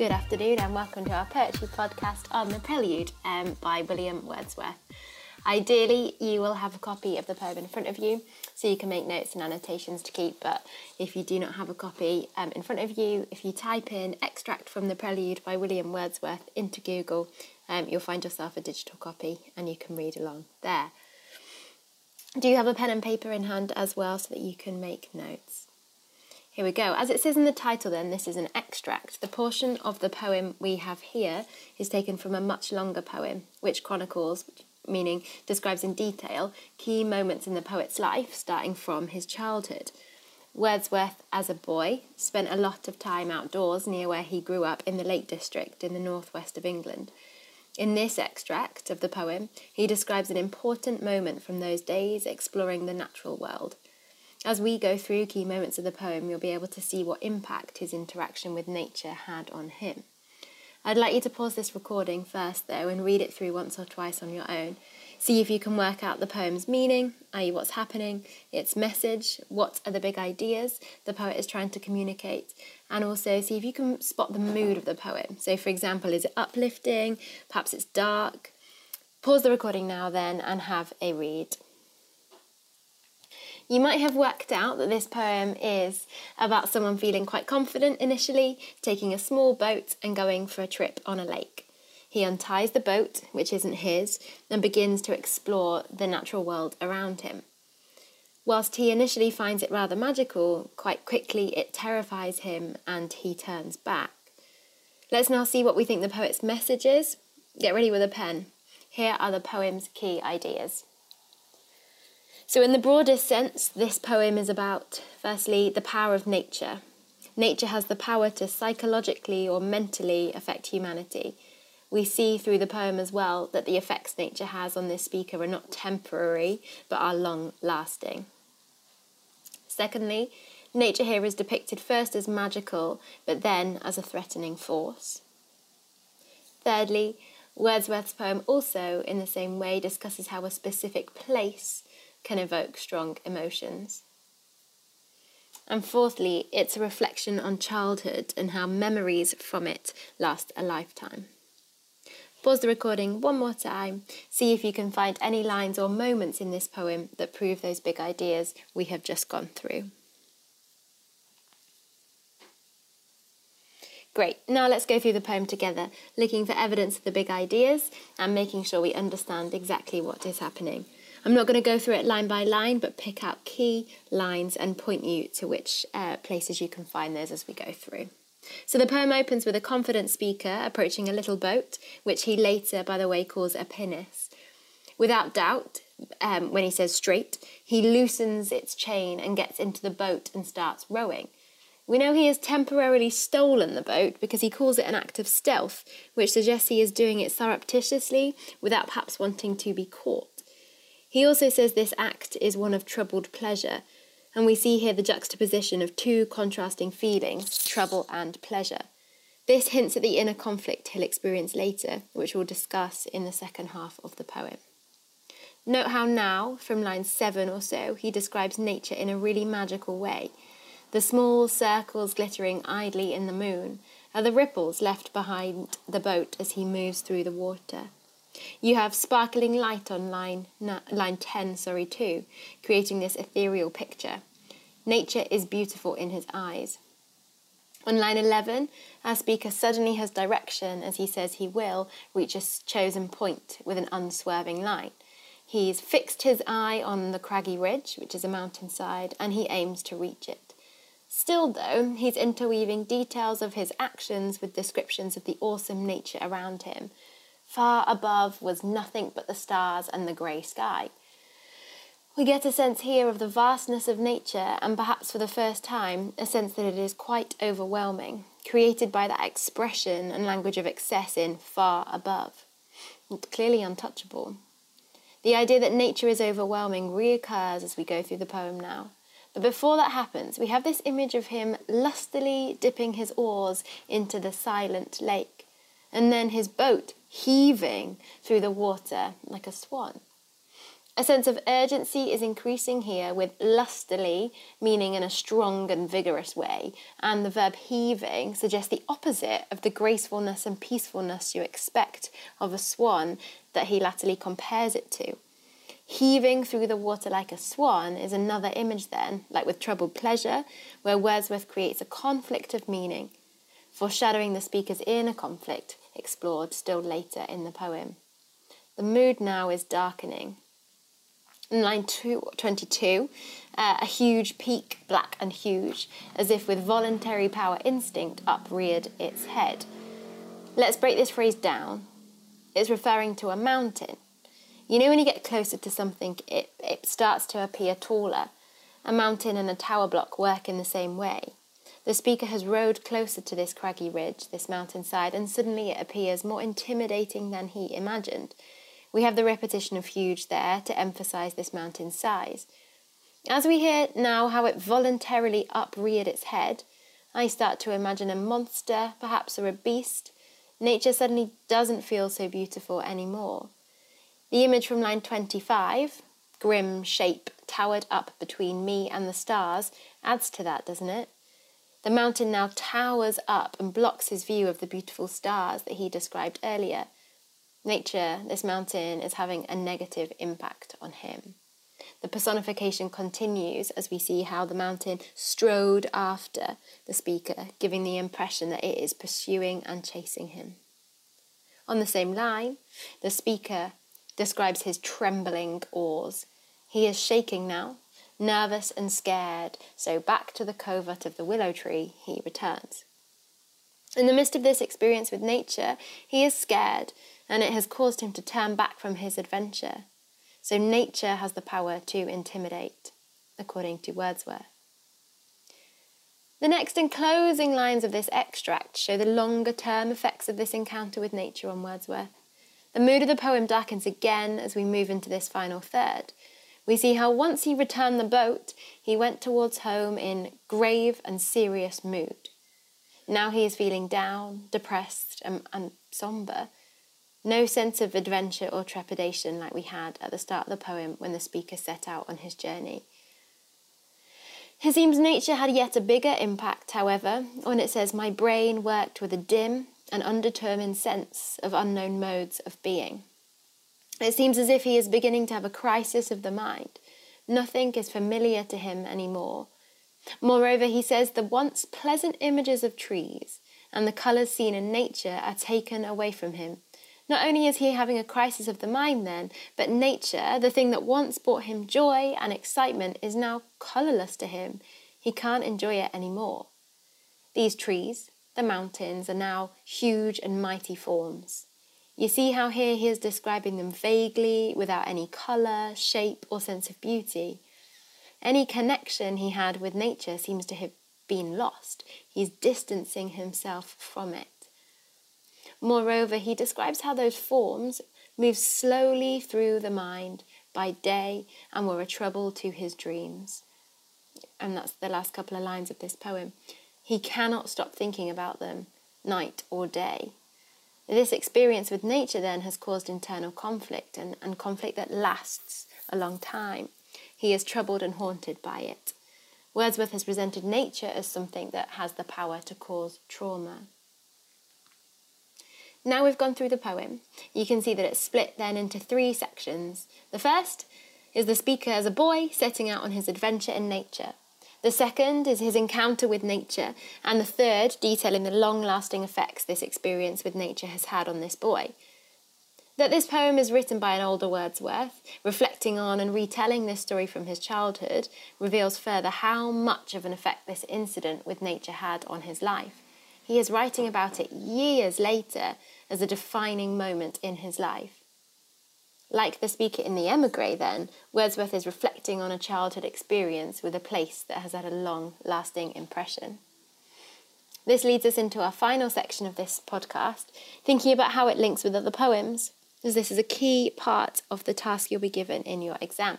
Good afternoon and welcome to our poetry podcast on the Prelude um, by William Wordsworth. Ideally, you will have a copy of the poem in front of you so you can make notes and annotations to keep. But if you do not have a copy um, in front of you, if you type in extract from the Prelude by William Wordsworth into Google, um, you'll find yourself a digital copy and you can read along there. Do you have a pen and paper in hand as well so that you can make notes? Here we go. As it says in the title, then, this is an extract. The portion of the poem we have here is taken from a much longer poem, which chronicles, meaning describes in detail, key moments in the poet's life, starting from his childhood. Wordsworth, as a boy, spent a lot of time outdoors near where he grew up in the Lake District in the northwest of England. In this extract of the poem, he describes an important moment from those days exploring the natural world. As we go through key moments of the poem, you'll be able to see what impact his interaction with nature had on him. I'd like you to pause this recording first, though, and read it through once or twice on your own. See if you can work out the poem's meaning, i.e., what's happening, its message, what are the big ideas the poet is trying to communicate, and also see if you can spot the mood of the poem. So, for example, is it uplifting? Perhaps it's dark. Pause the recording now, then, and have a read. You might have worked out that this poem is about someone feeling quite confident initially, taking a small boat and going for a trip on a lake. He unties the boat, which isn't his, and begins to explore the natural world around him. Whilst he initially finds it rather magical, quite quickly it terrifies him and he turns back. Let's now see what we think the poet's message is. Get ready with a pen. Here are the poem's key ideas. So, in the broadest sense, this poem is about, firstly, the power of nature. Nature has the power to psychologically or mentally affect humanity. We see through the poem as well that the effects nature has on this speaker are not temporary but are long lasting. Secondly, nature here is depicted first as magical but then as a threatening force. Thirdly, Wordsworth's poem also, in the same way, discusses how a specific place can evoke strong emotions. And fourthly, it's a reflection on childhood and how memories from it last a lifetime. Pause the recording one more time, see if you can find any lines or moments in this poem that prove those big ideas we have just gone through. Great, now let's go through the poem together, looking for evidence of the big ideas and making sure we understand exactly what is happening. I'm not going to go through it line by line, but pick out key lines and point you to which uh, places you can find those as we go through. So the poem opens with a confident speaker approaching a little boat, which he later, by the way, calls a pinnace. Without doubt, um, when he says straight, he loosens its chain and gets into the boat and starts rowing. We know he has temporarily stolen the boat because he calls it an act of stealth, which suggests he is doing it surreptitiously without perhaps wanting to be caught. He also says this act is one of troubled pleasure, and we see here the juxtaposition of two contrasting feelings, trouble and pleasure. This hints at the inner conflict he'll experience later, which we'll discuss in the second half of the poem. Note how now, from line 7 or so, he describes nature in a really magical way. The small circles glittering idly in the moon are the ripples left behind the boat as he moves through the water. You have sparkling light on line, line 10, sorry, 2, creating this ethereal picture. Nature is beautiful in his eyes. On line 11, our speaker suddenly has direction as he says he will reach a chosen point with an unswerving line. He's fixed his eye on the craggy ridge, which is a mountainside, and he aims to reach it. Still, though, he's interweaving details of his actions with descriptions of the awesome nature around him, Far above was nothing but the stars and the grey sky. We get a sense here of the vastness of nature, and perhaps for the first time, a sense that it is quite overwhelming, created by that expression and language of excess in far above. clearly untouchable. The idea that nature is overwhelming reoccurs as we go through the poem now. But before that happens, we have this image of him lustily dipping his oars into the silent lake, and then his boat heaving through the water like a swan. A sense of urgency is increasing here with lustily, meaning in a strong and vigorous way, and the verb heaving suggests the opposite of the gracefulness and peacefulness you expect of a swan that he latterly compares it to. Heaving through the water like a swan is another image, then, like with troubled pleasure, where Wordsworth creates a conflict of meaning, foreshadowing the speaker's inner conflict explored still later in the poem. The mood now is darkening, in line two, 22, uh, a huge peak, black and huge, as if with voluntary power instinct upreared its head. Let's break this phrase down. It's referring to a mountain. You know, when you get closer to something, it, it starts to appear taller. A mountain and a tower block work in the same way. The speaker has rowed closer to this craggy ridge, this mountainside, and suddenly it appears more intimidating than he imagined. We have the repetition of huge there to emphasize this mountain's size. As we hear now how it voluntarily upreared its head, I start to imagine a monster, perhaps or a beast. Nature suddenly doesn't feel so beautiful anymore. The image from line 25, grim shape towered up between me and the stars, adds to that, doesn't it? The mountain now towers up and blocks his view of the beautiful stars that he described earlier nature, this mountain, is having a negative impact on him. The personification continues as we see how the mountain strode after the speaker, giving the impression that it is pursuing and chasing him. On the same line, the speaker describes his trembling oars. He is shaking now, nervous and scared, so back to the covert of the willow tree he returns. In the midst of this experience with nature, he is scared and it has caused him to turn back from his adventure. So nature has the power to intimidate, according to Wordsworth. The next and closing lines of this extract show the longer term effects of this encounter with nature on Wordsworth. The mood of the poem darkens again as we move into this final third. We see how once he returned the boat, he went towards home in grave and serious mood. Now he is feeling down, depressed, and, and sombre, no sense of adventure or trepidation like we had at the start of the poem when the speaker set out on his journey. Seems nature had yet a bigger impact, however, when it says, My brain worked with a dim and undetermined sense of unknown modes of being. It seems as if he is beginning to have a crisis of the mind. Nothing is familiar to him anymore. Moreover, he says the once pleasant images of trees and the colours seen in nature are taken away from him not only is he having a crisis of the mind then, but nature, the thing that once brought him joy and excitement, is now colourless to him. He can't enjoy it anymore. These trees, the mountains, are now huge and mighty forms. You see how here he is describing them vaguely, without any colour, shape, or sense of beauty. Any connection he had with nature seems to have been lost. He's distancing himself from it. Moreover, he describes how those forms move slowly through the mind by day and were a trouble to his dreams. And that's the last couple of lines of this poem. He cannot stop thinking about them, night or day. This experience with nature then has caused internal conflict and, and conflict that lasts a long time. He is troubled and haunted by it. Wordsworth has presented nature as something that has the power to cause trauma. Now we've gone through the poem, you can see that it's split then into three sections. The first is the speaker as a boy setting out on his adventure in nature. The second is his encounter with nature, and the third detailing the long lasting effects this experience with nature has had on this boy. That this poem is written by an older Wordsworth, reflecting on and retelling this story from his childhood, reveals further how much of an effect this incident with nature had on his life. He is writing about it years later as a defining moment in his life. Like the speaker in The Emigre, then, Wordsworth is reflecting on a childhood experience with a place that has had a long lasting impression. This leads us into our final section of this podcast, thinking about how it links with other poems, as this is a key part of the task you'll be given in your exam.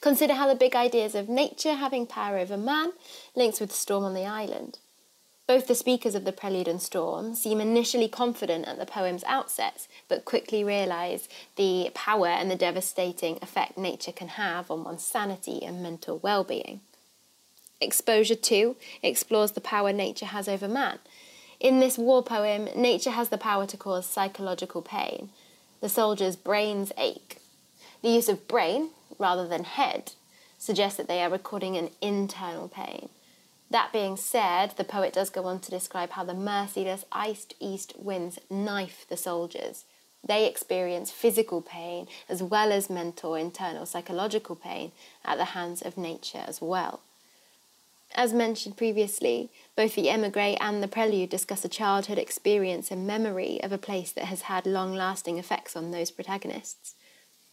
Consider how the big ideas of nature having power over man links with Storm on the Island. Both the speakers of the Prelude and Storm seem initially confident at the poem's outset, but quickly realise the power and the devastating effect nature can have on one's sanity and mental well being. Exposure 2 explores the power nature has over man. In this war poem, nature has the power to cause psychological pain. The soldiers' brains ache. The use of brain rather than head suggests that they are recording an internal pain. That being said, the poet does go on to describe how the merciless iced east winds knife the soldiers. They experience physical pain as well as mental, internal, psychological pain at the hands of nature as well. As mentioned previously, both the Emigre and the Prelude discuss a childhood experience and memory of a place that has had long lasting effects on those protagonists.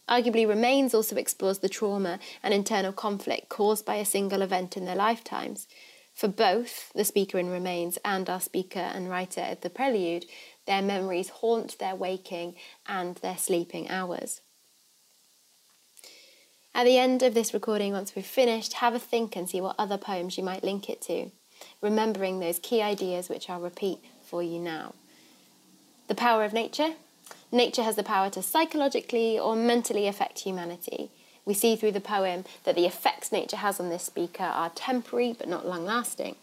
Arguably, Remains also explores the trauma and internal conflict caused by a single event in their lifetimes, for both the speaker in Remains and our speaker and writer at the Prelude, their memories haunt their waking and their sleeping hours. At the end of this recording, once we've finished, have a think and see what other poems you might link it to, remembering those key ideas which I'll repeat for you now. The power of nature. Nature has the power to psychologically or mentally affect humanity we see through the poem that the effects nature has on this speaker are temporary but not long lasting.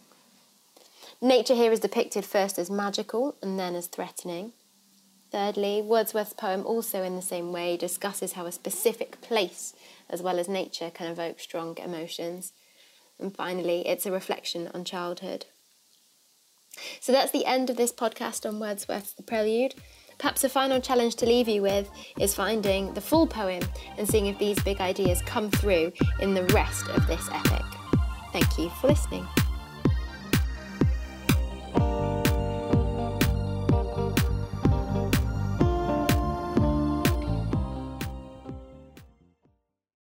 Nature here is depicted first as magical and then as threatening. Thirdly, Wordsworth's poem also in the same way discusses how a specific place as well as nature can evoke strong emotions. And finally, it's a reflection on childhood. So that's the end of this podcast on Wordsworth's The Prelude. Perhaps a final challenge to leave you with is finding the full poem and seeing if these big ideas come through in the rest of this epic. Thank you for listening.